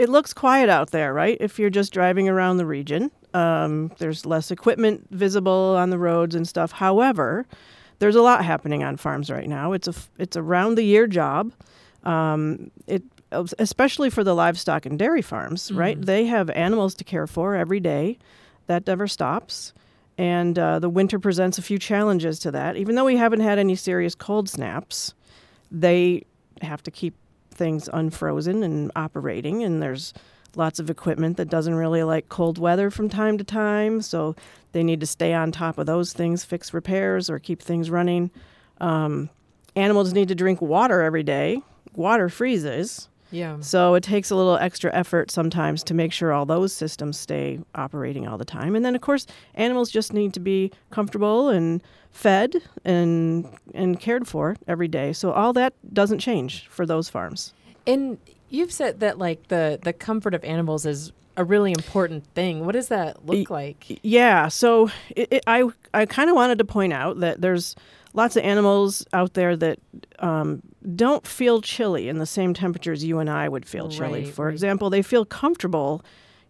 it looks quiet out there, right? If you're just driving around the region, um, there's less equipment visible on the roads and stuff. However, there's a lot happening on farms right now. It's a it's a round the year job. Um, it especially for the livestock and dairy farms, mm-hmm. right? They have animals to care for every day. That never stops. And uh, the winter presents a few challenges to that. Even though we haven't had any serious cold snaps, they have to keep things unfrozen and operating. And there's lots of equipment that doesn't really like cold weather from time to time. So they need to stay on top of those things, fix repairs, or keep things running. Um, animals need to drink water every day. Water freezes. Yeah. So it takes a little extra effort sometimes to make sure all those systems stay operating all the time. And then of course, animals just need to be comfortable and fed and and cared for every day. So all that doesn't change for those farms. And you've said that like the the comfort of animals is a really important thing. What does that look like? Yeah, so it, it, I I kind of wanted to point out that there's lots of animals out there that um, don't feel chilly in the same temperatures you and I would feel chilly. Right, For right. example, they feel comfortable.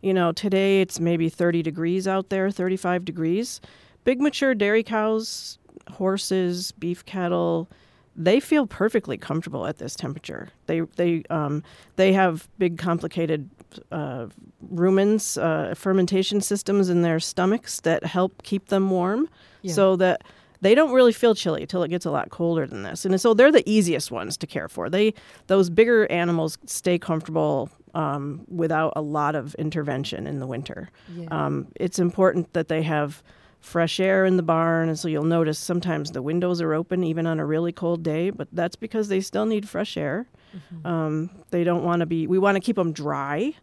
You know, today it's maybe 30 degrees out there, 35 degrees. Big mature dairy cows, horses, beef cattle, they feel perfectly comfortable at this temperature. They they um, they have big complicated uh, rumens, uh, fermentation systems in their stomachs that help keep them warm, Yeah. so that they don't really feel chilly till it gets a lot colder than this. And so they're the easiest ones to care for. They those bigger animals stay comfortable um, without a lot of intervention in the winter. Yeah. Um, it's important that they have fresh air in the barn, and so you'll notice sometimes the windows are open even on a really cold day, but that's because they still need fresh air. Um, they don't want to be. We want to keep them dry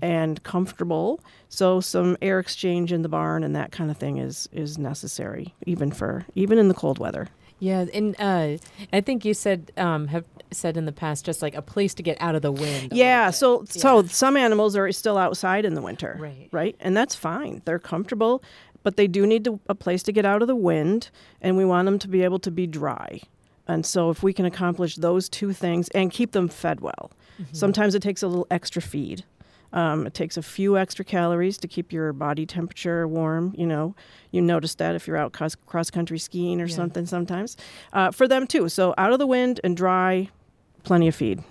and comfortable. So some air exchange in the barn and that kind of thing is is necessary, even for even in the cold weather. Yeah, and uh, I think you said um, have said in the past just like a place to get out of the wind. Yeah, so so some animals are still outside in the winter, Right. Right, and that's fine. They're comfortable, but they do need to, a place to get out of the wind, and we want them to be able to be dry. And so, if we can accomplish those two things and keep them fed well, Mm-hmm. sometimes it takes a little extra feed. Um, it takes a few extra calories to keep your body temperature warm. You know, you notice that if you're out cross, country skiing or Yeah. something sometimes. Uh, for them too. So out of the wind and dry, plenty of feed.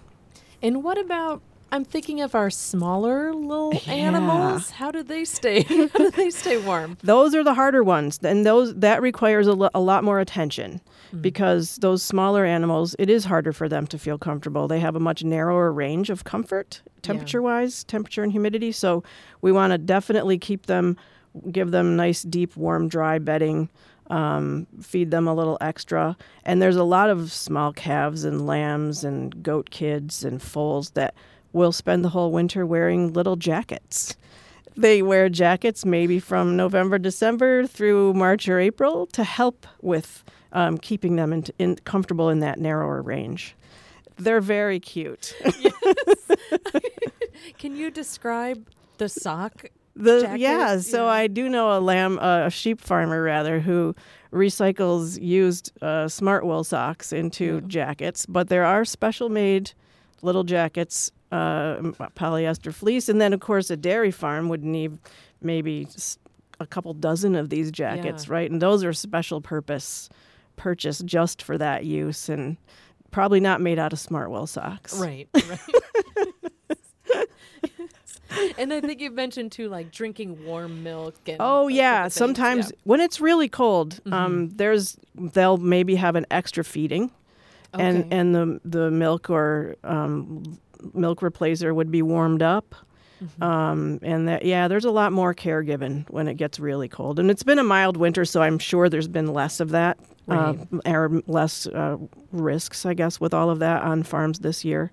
And what about? I'm thinking of our smaller little Yeah. animals. How do they stay? How do they stay warm? Those are the harder ones, and those that requires a, lo- a lot more attention because those smaller animals, it is harder for them to feel comfortable. They have a much narrower range of comfort, temperature-wise, temperature and humidity. So we want to definitely keep them, give them nice, deep, warm, dry bedding. Um, feed them a little extra, and there's a lot of small calves and lambs and goat kids and foals that will spend the whole winter wearing little jackets. They wear jackets maybe from November, December through March or April to help with um, keeping them in, in, comfortable in that narrower range. They're very cute. Can you describe the sock? The Jacket? yeah, so Yeah. I do know a lamb, uh, a sheep farmer rather, who recycles used uh, smart wool socks into Yeah. jackets. But there are special made little jackets, uh, polyester fleece, and then of course a dairy farm would need maybe a couple dozen of these jackets, Yeah. right? And those are special purpose purchased just for that use, and probably not made out of smart wool socks. Right, right. and I think you mentioned too, like drinking warm milk. And Oh yeah, type of things. sometimes Yeah. when it's really cold, um, there's they'll maybe have an extra feeding, Okay. and the the milk or um, milk replacer would be warmed up. Mm-hmm. Um, and that yeah, there's a lot more care given when it gets really cold, and it's been a mild winter, so I'm sure there's been less of that, uh, or less uh, risks, I guess, with all of that on farms this year.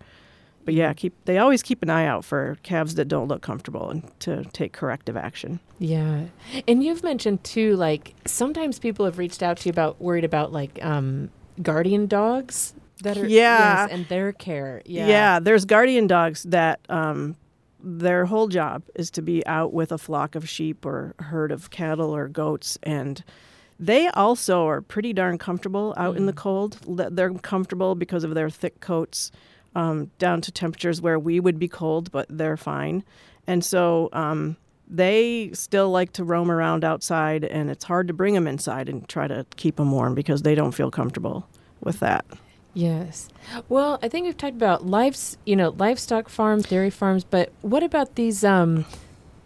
But yeah, keep they always keep an eye out for calves that don't look comfortable and to take corrective action. Yeah. And you've mentioned too, like sometimes people have reached out to you about worried about like um guardian dogs that are Yeah. yes, and their care. Yeah. Yeah. there's guardian dogs that um, their whole job is to be out with a flock of sheep or herd of cattle or goats, and they also are pretty darn comfortable out in the cold. They're comfortable because of their thick coats. um, down to temperatures where we would be cold, but they're fine. And so um, they still like to roam around outside, and it's hard to bring them inside and try to keep them warm because they don't feel comfortable with that. Yes. Well, I think we've talked about lives, you know, livestock farms, dairy farms, but what about these um,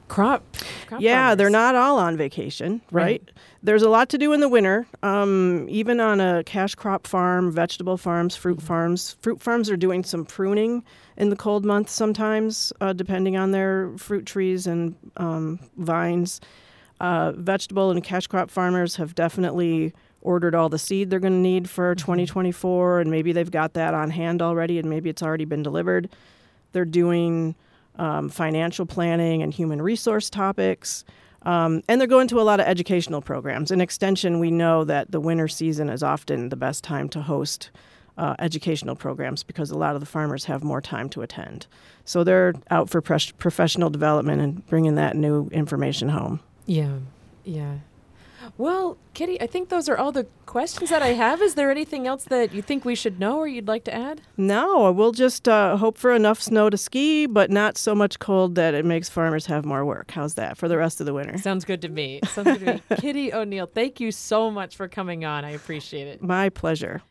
crop? crop yeah, they're not all on vacation, right? Right. There's a lot to do in the winter. Um, even on a cash crop farm, vegetable farms, fruit farms. Fruit farms are doing some pruning in the cold months sometimes, uh, depending on their fruit trees and um, vines. Uh, vegetable and cash crop farmers have definitely ordered all the seed they're going to need for 2024, and maybe they've got that on hand already, and maybe it's already been delivered. They're doing um, financial planning and human resource topics. Um, and they're going to a lot of educational programs. In Extension, we know that the winter season is often the best time to host uh, educational programs because a lot of the farmers have more time to attend. So they're out for pres- professional development and bringing that new information home. Yeah. Yeah. Well, Kitty, I think those are all the questions that I have. Is there anything else that you think we should know or you'd like to add? No, we'll just uh, hope for enough snow to ski, but not so much cold that it makes farmers have more work. How's that for the rest of the winter? Sounds good to me. Sounds good to me. Kitty O'Neill, thank you so much for coming on. I appreciate it. My pleasure.